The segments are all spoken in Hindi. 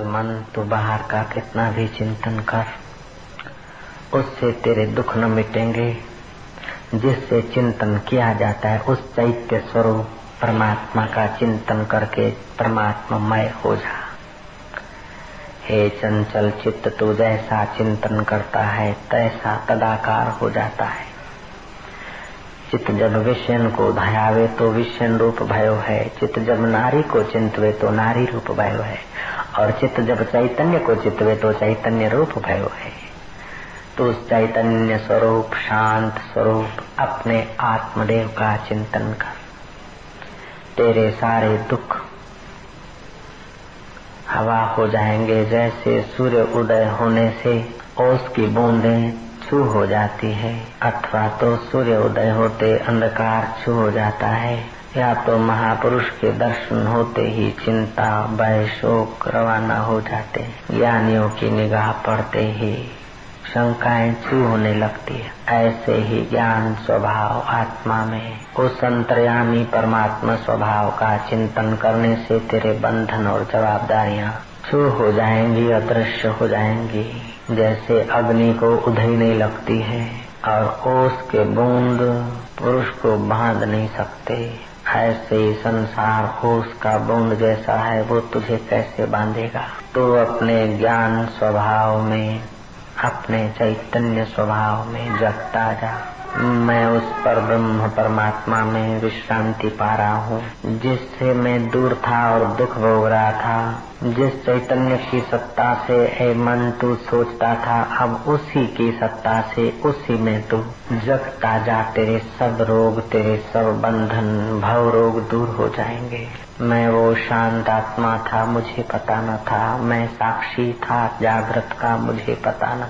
मन तो बाहर का कितना भी चिंतन कर, उससे तेरे दुख न मिटेंगे। जिससे चिंतन किया जाता है, उस चैत्य स्वरूप परमात्मा का चिंतन करके परमात्मा मय हो जा। हे चंचल चित्त, तू जैसा चिंतन करता है, तैसा तदाकार हो जाता है। चित्त जब विषयन को धयावे तो विषयन रूप भयो है। चित्त जब नारी को चिंतवे तो नारी रूप भयो है। और चित्त जब चैतन्य को चितवे तो चैतन्य रूप भयो है। तो उस चैतन्य स्वरूप, शांत स्वरूप, अपने आत्मदेव का चिंतन कर। तेरे सारे दुख हवा हो जाएँगे जैसे सूर्य उदय होने से, ओस की बूंदे छू हो जाती है, अथवा तो सूर्य उदय होते अंधकार छू हो जाता है। या तो महापुरुष के दर्शन होते ही चिंता, भय, शोक रवाना हो जाते ज्ञानियों की निगाह पड़ते ही शंकाएँ छू होने लगती है। ऐसे ही ज्ञान स्वभाव आत्मा में, उस अंतर्यामी परमात्मा स्वभाव का चिंतन करने से तेरे बंधन और जवाबदारियाँ छू हो जाएँगी, अदृश्य हो जाएँगी। जैसे अग्नि को उधई लगती है और ओस के बूंद पुरुष को बाँध नहीं सकते। ऐसे ही संसार होश का बूंद जैसा है, वो तुझे कैसे बांधेगा? तो अपने ज्ञान स्वभाव में, अपने चैतन्य स्वभाव में जगता जा। मैं उस पर ब्रह्म परमात्मा में विश्रांति पा रहा हूँ। जिससे मैं दूर था और दुख भोग रहा था, जिस चैतन्य की सत्ता से ए मन तू सोचता था, अब उसी की सत्ता से उसी में तू। जगता जा तेरे सब रोग, तेरे सब बंधन, भव रोग दूर हो जाएँगे। मैं वो शांत आत्मा था, मुझे पता न था। मैं साक्षी था, जागृत का, मुझे पता न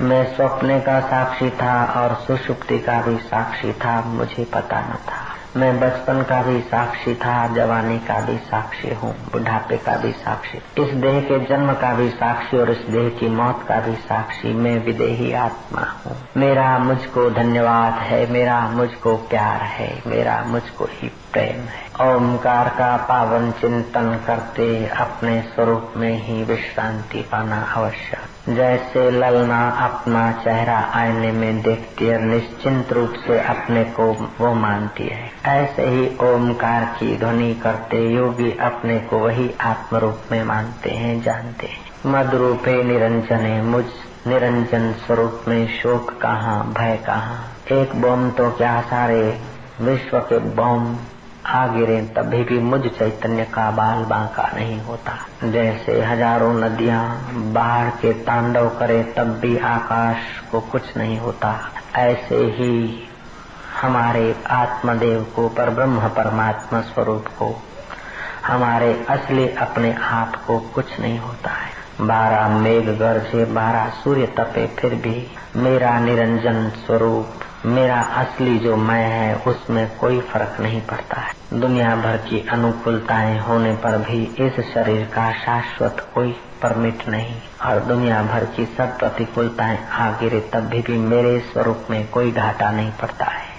मैं स्वप्ने का साक्षी था और सुषुप्ति का भी साक्षी था, मुझे पता न था। मैं बचपन का भी साक्षी था, जवानी का भी साक्षी हूँ, बुढ़ापे का भी साक्षी। इस देह के जन्म का भी साक्षी और इस देह की मौत का भी साक्षी मैं विदेही आत्मा हूँ। मेरा मुझको धन्यवाद है, मेरा मुझको प्यार है, मेरा मुझको ही प्रेम है। ओमकार का पावन चिंतन करते, अपने स्वरूप में ही विश्रांति पाना आवश्यक जैसे ललना अपना चेहरा आईने में देखती है, निश्चिंत रूप से अपने को वो मानती है। ऐसे ही ओमकार की ध्वनि करते योगी अपने को वही आत्म रूप में मानते हैं, जानते हैं। मद रूपे निरंजन, मुझ निरंजन स्वरूप में शोक कहाँ, भय कहाँ? एक बम तो क्या सारे विश्व के बम आ गिरे तभी भी मुझ चैतन्य का बाल बांका नहीं होता। जैसे हज़ारों नदियाँ बाढ़ के तांडव करे, तब भी आकाश को कुछ नहीं होता। ऐसे ही हमारे आत्मदेव को, पर ब्रह्म परमात्मा स्वरूप को, हमारे असली अपने आप को कुछ नहीं होता है। बारह मेघ गर्जे, बारह सूर्य तपे, फिर भी मेरा निरंजन स्वरूप मेरा असली जो मैं है उसमें कोई फ़र्क नहीं पड़ता है। दुनिया भर की अनुकूलताएँ होने पर भी इस शरीर का शाश्वत कोई परमिट नहीं। और दुनिया भर की सब प्रतिकूलताएँ आ गिरे तब भी, भी मेरे स्वरूप में कोई घाटा नहीं पड़ता है।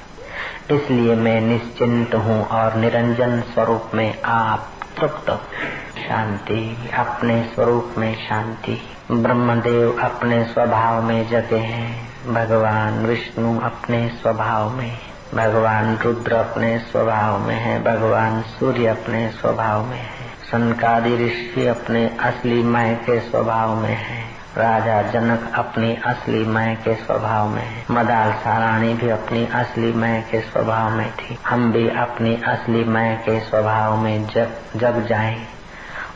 इसलिए मैं निश्चिंत हूँ और निरंजन स्वरूप में आप तृप्त शांति अपने स्वरूप में शांति। ब्रह्मदेव अपने स्वभाव में जगे हैं। भगवान विष्णु अपने स्वभाव में भगवान रुद्र अपने स्वभाव में है। भगवान सूर्य अपने स्वभाव में है। सनकादि ऋषि अपने असली मय के स्वभाव में है। राजा जनक अपनी असली मय के स्वभाव में है। मदाल साराणी भी अपनी असली मय के स्वभाव में थी। हम भी अपनी असली मय के स्वभाव में जग जग जाएँ,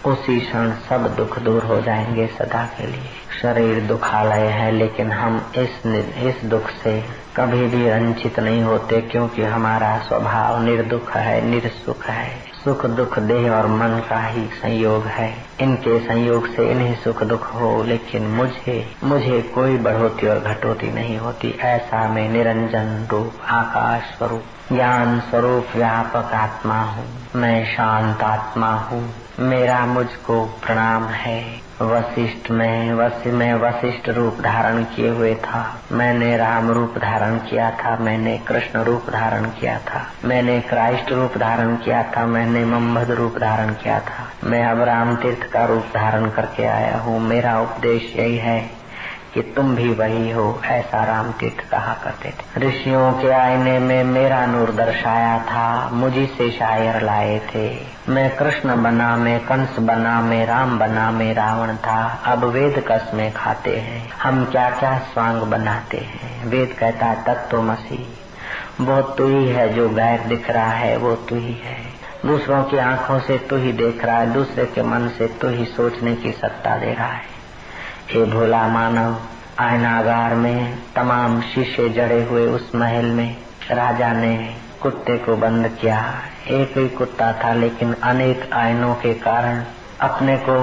उसी क्षण सब दुख दूर हो जाएँगे सदा के लिए। शरीर दुखालय है, लेकिन हम इस इस दुख से कभी भी रंचित नहीं होते, क्योंकि हमारा स्वभाव निर्दुख है, निर्सुख है। सुख, दुख, देह और मन का ही संयोग है। इनके संयोग से इन्हें सुख, दुख हो, लेकिन मुझे मुझे कोई बढ़ोती और घटोती नहीं होती। ऐसा मैं निरंजन रूप, आकाश स्वरूप, ज्ञान स्वरूप, व्यापक आत्मा हूँ। मैं शांत आत्मा हूँ। मेरा मुझको प्रणाम है। वशिष्ठ में, वश में वशिष्ठ रूप धारण किए हुए था। मैंने राम रूप धारण किया था, मैंने कृष्ण रूप धारण किया था, मैंने क्राइस्ट रूप धारण किया था, मैंने मम्मद रूप धारण किया था। मैं अब राम तीर्थ का रूप धारण करके आया हूँ। मेरा उपदेश यही है कि तुम भी वही हो, ऐसा राम तीर्थ कहा करते थे। ऋषियों के आईने में मेरा नूर दर्शाया था मुझी से शायर लाए थे। मैं कृष्ण बना मैं कंस बना मैं राम बना मैं रावण था। अब वेद कस में खाते हैं। हम क्या क्या स्वांग बनाते हैं? वेद कहता तत्व मसीह। वो तू ही है जो गैर दिख रहा है, वो तू ही है। दूसरों की आँखों से तू ही देख रहा है, दूसरे के मन से तू ही सोचने की सत्ता दे रहा है। हे भोला मानव आयनागार में तमाम शीशे जड़े हुए उस महल में राजा ने कुत्ते को बंद किया। एक ही कुत्ता था, लेकिन अनेक आयनों के कारण अपने को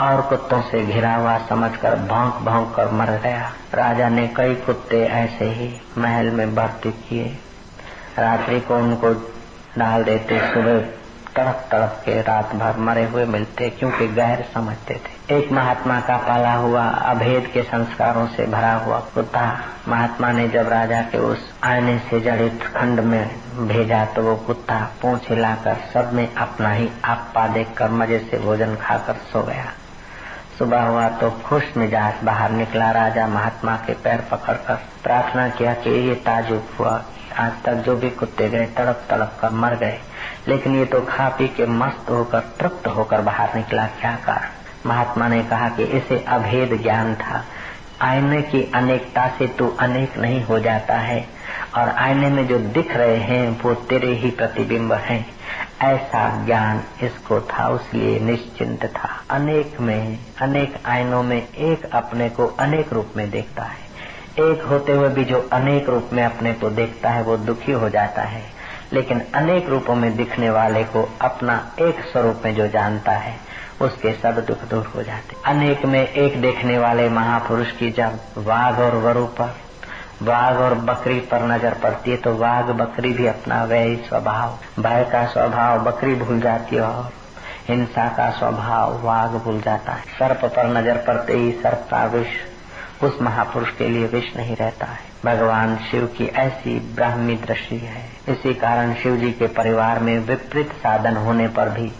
और कुत्तों से घिरा हुआ समझकर भौंक भौंक कर मर गया। राजा ने कई कुत्ते ऐसे ही महल में भर्ती किए। रात्रि को उनको डाल देते सुबह तड़प तड़प के रात भर मरे हुए मिलते क्योंकि गैर समझते थे। एक महात्मा का पाला हुआ, अभेद के संस्कारों से भरा हुआ कुत्ता। महात्मा ने जब राजा के उस आने से जड़ित खंड में भेजा तो वो कुत्ता पूछ हिलाकर सब में अपना ही आपा देख कर मज़े से भोजन खाकर सो गया। सुबह हुआ तो खुश मिजाज बाहर निकला। राजा महात्मा के पैर पकड़कर प्रार्थना किया कि ये ताजुब हुआ आज तक जो भी कुत्ते गए तड़प तड़प कर मर गए। लेकिन ये तो खा पी के मस्त होकर, तृप्त होकर बाहर निकला। क्या कारण? महात्मा ने कहा कि इसे अभेद ज्ञान था। आईने की अनेकता से तू अनेक नहीं हो जाता है, और आईने में जो दिख रहे हैं, वो तेरे ही प्रतिबिंब हैं। ऐसा ज्ञान इसको था, उसलिए निश्चिंत था। अनेक में, अनेक आयनों में एक अपने को अनेक रूप में देखता है। एक होते हुए भी जो अनेक रूप में अपने को देखता है, वो दुखी हो जाता है। लेकिन अनेक रूपों में दिखने वाले को अपना एक स्वरूप में जो जानता है, उसके सब दुख दूर हो जाते। अनेक में एक देखने वाले महापुरुष की जब वाघ और वरु पर, वाघ और बकरी पर नज़र पड़ती है तो वाघ बकरी भी अपना वही स्वभाव, भय का स्वभाव बकरी भूल जाती है और हिंसा का स्वभाव वाघ भूल जाता है। सर्प पर नज़र पड़ते ही सर्प का विष उस महापुरुष के लिए विष नहीं रहता है। भगवान शिव की ऐसी ब्राह्मी दृष्टि है। इसी कारण शिव जी के परिवार में विपरीत साधन होने पर भी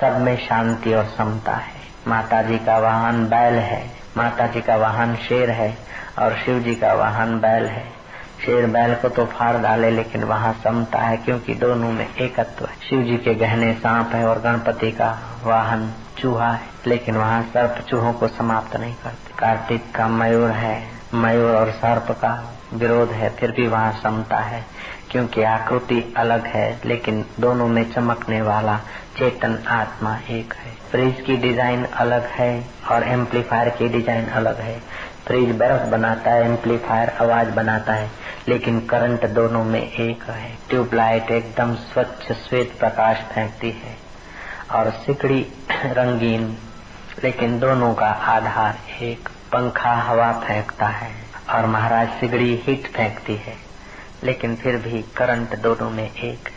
सब में शांति और समता है। माता जी का वाहन बैल है। माता जी का वाहन शेर है और शिव जी का वाहन बैल है। शेर बैल को तो फाड़ डाले, लेकिन वहाँ समता है क्योंकि दोनों में एकत्व है। शिव जी के गहने सांप है और गणपति का वाहन चूहा है, लेकिन वहाँ सर्प चूहों को समाप्त नहीं करते। कार्तिक का मयूर है। मयूर और सर्प का विरोध है, फिर भी वहाँ समता है, क्योंकि आकृति अलग है, लेकिन दोनों में चमकने वाला चेतन आत्मा एक है। फ्रिज की डिज़ाइन अलग है और एम्पलीफायर की डिज़ाइन अलग है। फ्रिज बर्फ़ बनाता है, एम्पलीफायर आवाज़ बनाता है, लेकिन करंट दोनों में एक है। ट्यूबलाइट एकदम स्वच्छ, श्वेत प्रकाश फेंकती है। और सिकड़ी रंगीन लेकिन दोनों का आधार एक पंखा हवा फेंकता है और महाराज सिगड़ी हीट फेंकती है, लेकिन फिर भी करंट दोनों में एक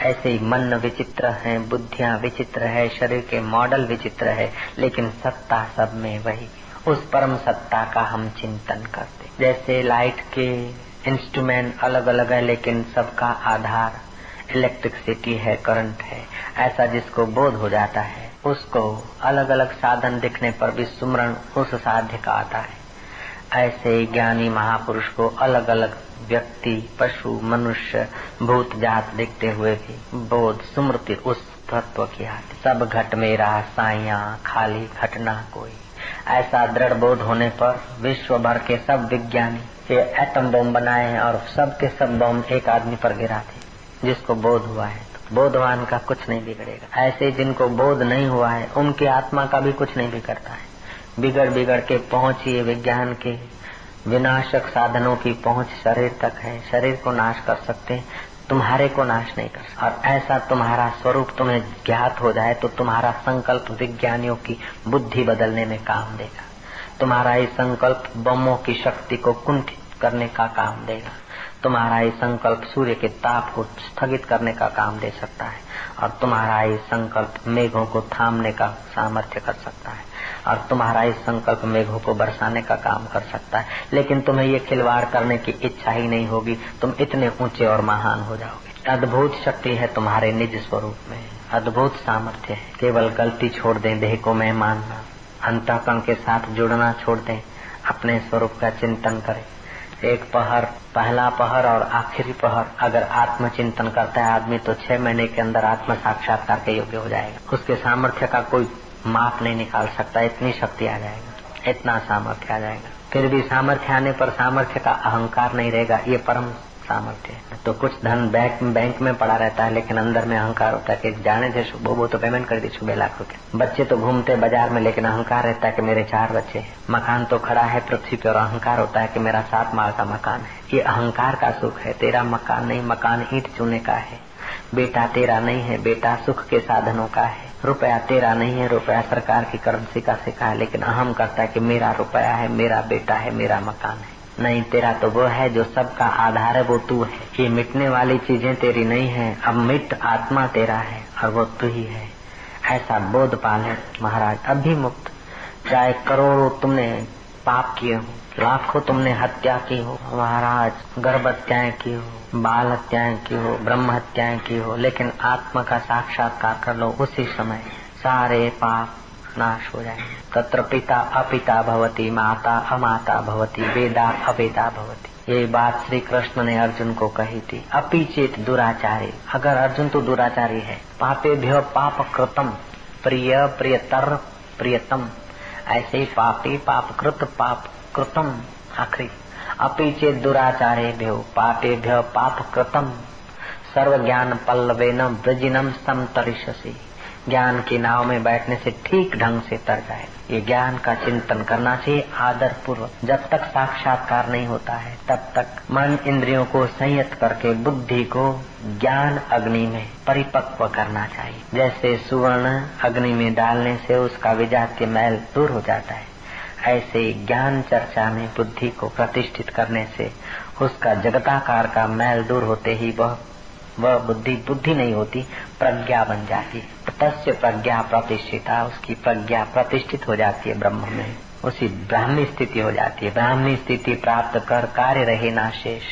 ऐसे ही मन विचित्र है, बुद्धियाँ विचित्र है, शरीर के मॉडल विचित्र है, लेकिन सत्ता सब में वही। उस परम सत्ता का हम चिंतन करते जैसे लाइट के इंस्ट्रूमेंट अलग अलग है, लेकिन सबका आधार इलेक्ट्रिसिटी है, करंट है। ऐसा जिसको बोध हो जाता है उसको अलग अलग साधन दिखने पर भी सुमरण उस साध्य का आता है। ऐसे ज्ञानी महापुरुष को अलग अलग व्यक्ति, पशु, मनुष्य, भूत जात देखते हुए भी बोध, सुमृति उस तत्व की आती। सब घट मेरा, साइया, खाली घटना कोई। ऐसा दृढ़ बोध होने पर विश्व भर के सब विज्ञानी ये एटम बम बनाए हैं और सब के सब बम एक आदमी पर गिरा थे जिसको बोध हुआ है तो। बोधवान का कुछ नहीं बिगड़ेगा। ऐसे जिनको बोध नहीं हुआ है, उनकी आत्मा का भी कुछ नहीं बिगड़ता है। बिगड़ बिगड़ के पहुंचिए विज्ञान के विनाशक साधनों की पहुँच शरीर तक है। शरीर को नाश कर सकते हैं, तुम्हारे को नाश नहीं कर सकते। और ऐसा तुम्हारा स्वरूप तुम्हें ज्ञात हो जाए तो तुम्हारा संकल्प विज्ञानियों की बुद्धि बदलने में काम देगा। तुम्हारा ये संकल्प बमों की शक्ति को कुंठित करने का काम देगा। तुम्हारा ये संकल्प सूर्य के ताप को स्थगित करने का काम दे सकता है और तुम्हारा ही संकल्प मेघों को थामने का सामर्थ्य कर सकता है और तुम्हारा ही संकल्प मेघों को बरसाने का काम कर सकता है। लेकिन तुम्हें ये खिलवाड़ करने की इच्छा ही नहीं होगी। तुम इतने ऊँचे और महान हो जाओगे। अद्भुत शक्ति है तुम्हारे निज स्वरूप में। अद्भुत सामर्थ्य है। केवल गलती छोड़ दें, देह को मैं मानना के साथ जुड़ना छोड़ दें। अपने स्वरूप का चिंतन करें। एक पहर, पहला पहर और आखिरी पहर। अगर आत्मचिंतन करता है आदमी तो छह महीने के अंदर आत्म साक्षात्कार के योग्य हो जाएगा। उसके सामर्थ्य का कोई माप नहीं निकाल सकता, इतनी शक्ति आ जाएगा। इतना सामर्थ्य आ जाएगा। फिर भी सामर्थ्य आने पर सामर्थ्य का अहंकार नहीं रहेगा। ये परम सामर्थ्य तो कुछ धन बैंक बैंक में पड़ा रहता है, लेकिन अंदर में अहंकार होता है कि जाने थे वो वो तो पेमेंट कर दी छुबे लाख रुपए। बच्चे तो घूमते बाज़ार में, लेकिन अहंकार रहता है कि मेरे चार बच्चे मकान तो खड़ा है पृथ्वी पे, और अहंकार होता है कि मेरा सात माल का मकान है। ये अहंकार का सुख है। तेरा मकान नहीं, मकान ईट चूने का है। बेटा तेरा नहीं है, बेटा सुख के साधनों का है। रुपया तेरा नहीं है, रुपया सरकार की करेंसी का सिखा है, लेकिन अहम करता है कि मेरा रुपया है, मेरा बेटा है, मेरा मकान है। नहीं, तेरा तो वो है जो सबका आधार है, वो तू है। ये मिटने वाली चीज़ें तेरी नहीं है, अब मिट आत्मा तेरा है, और वो तू ही है। ऐसा बोध पाले महाराज, अभी मुक्त। चाहे करोड़ों तुमने पाप किए हो, लाखों तुमने हत्या की हो, महाराज, गर्भ हत्याएँ की हो, बाल हत्याएँ की हो, ब्रह्म हत्याएँ की हो, लेकिन आत्मा का साक्षात्कार कर लो उसी समय। सारे पाप नाश हो जाए तत्र पिता अपिता भवती, माता अमाता भवती, वेदा अवेदा भवती। ये बात श्री कृष्ण ने अर्जुन को कही थी। अपीचित दुराचारी। अगर अर्जुन तो दुराचारी है। पापे भ्य पाप कृतम प्रिय, प्रियतर, प्रियतम। ऐसे ही पापी पाप कृत पाप कृतम आखिरी। अपीचित दुराचारे भ्यो पापे भ्य पाप कृतम सर्व ज्ञान पल्लवे न ब्रजिनम समतरिशसी ज्ञान की नाव में बैठने से ठीक ढंग से तर जाए। ये ज्ञान का चिंतन करना चाहिए आदर पूर्वक जब तक साक्षात्कार नहीं होता है, तब तक मन इंद्रियों को संयत करके बुद्धि को ज्ञान अग्नि में परिपक्व करना चाहिए। जैसे सुवर्ण अग्नि में डालने से उसका विजात मैल दूर हो जाता है, ऐसे ज्ञान चर्चा में बुद्धि को प्रतिष्ठित करने से उसका जगताकार का मैल दूर होते ही वह वह बुद्धि बुद्धि नहीं होती, प्रज्ञा बन जाती। तस्य प्रज्ञा प्रतिष्ठिता, उसकी प्रज्ञा प्रतिष्ठित हो जाती है ब्रह्म में। उसी ब्राह्मी स्थिति हो जाती है। ब्राह्मी स्थिति प्राप्त कर कार्य रहे ना शेष।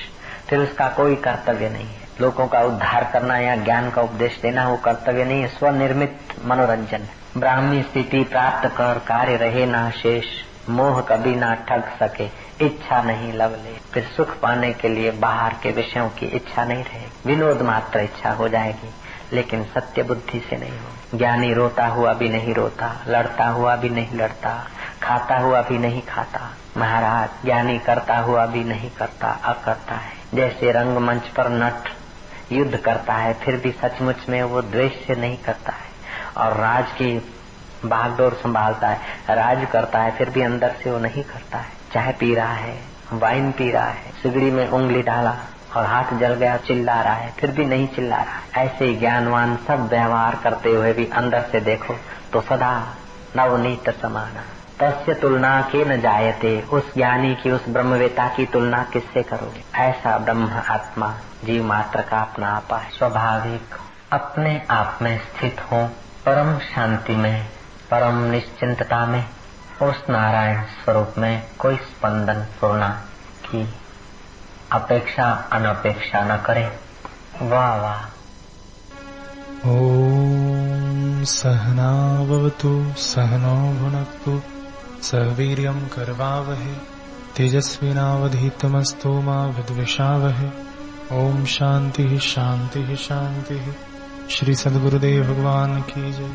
फिर उसका कोई कर्तव्य नहीं है। लोगों का उद्धार करना या ज्ञान का उपदेश देना, वो कर्तव्य नहीं है। स्वनिर्मित मनोरंजन। ब्राह्मी स्थिति प्राप्त कर कार्य रहे ना शेष। मोह कभी ना ठग सके, इच्छा नहीं लव ले फिर सुख पाने के लिए बाहर के विषयों की इच्छा नहीं रहेगी विनोद मात्र इच्छा हो जाएगी, लेकिन सत्य बुद्धि से नहीं हो। ज्ञानी रोता हुआ भी नहीं रोता, लड़ता हुआ भी नहीं लड़ता, खाता हुआ भी नहीं खाता। महाराज, ज्ञानी करता हुआ भी नहीं करता, अकरता है। जैसे रंगमंच पर नट युद्ध करता है, फिर भी सचमुच में वो द्वेष से नहीं करता है। और राज की भागदौड़ संभालता है, राज करता है, फिर भी अंदर से वो नहीं करता है। चाय पी रहा है, वाइन पी रहा है, सिगड़ी में उंगली डाला और हाथ जल गया, चिल्ला रहा है, फिर भी नहीं चिल्ला रहा है। ऐसे ज्ञानवान सब व्यवहार करते हुए भी अंदर से देखो तो सदा नवनीत समाना। तस्य तुलना के न जायते, उस ज्ञानी की, उस ब्रह्मवेता की तुलना किससे करोगे? ऐसा ब्रह्म आत्मा जीव मात्र का अपना आपा है। स्वाभाविक, अपने आप में स्थित हो, परम शांति में परम निश्चिंतता में, उस नारायण स्वरूप में कोई स्पंदन पूर्णा की अपेक्षा अनपेक्षा न करे। वाह वाह। सहनावतु सहनो भुनक्तु सवीर्यं करवावहे, तेजस्विनावधीतमस्तु मा विद्विषावहे। ॐ शान्तिः शान्तिः शान्तिः। श्री सद्गुरुदेव भगवान की जय।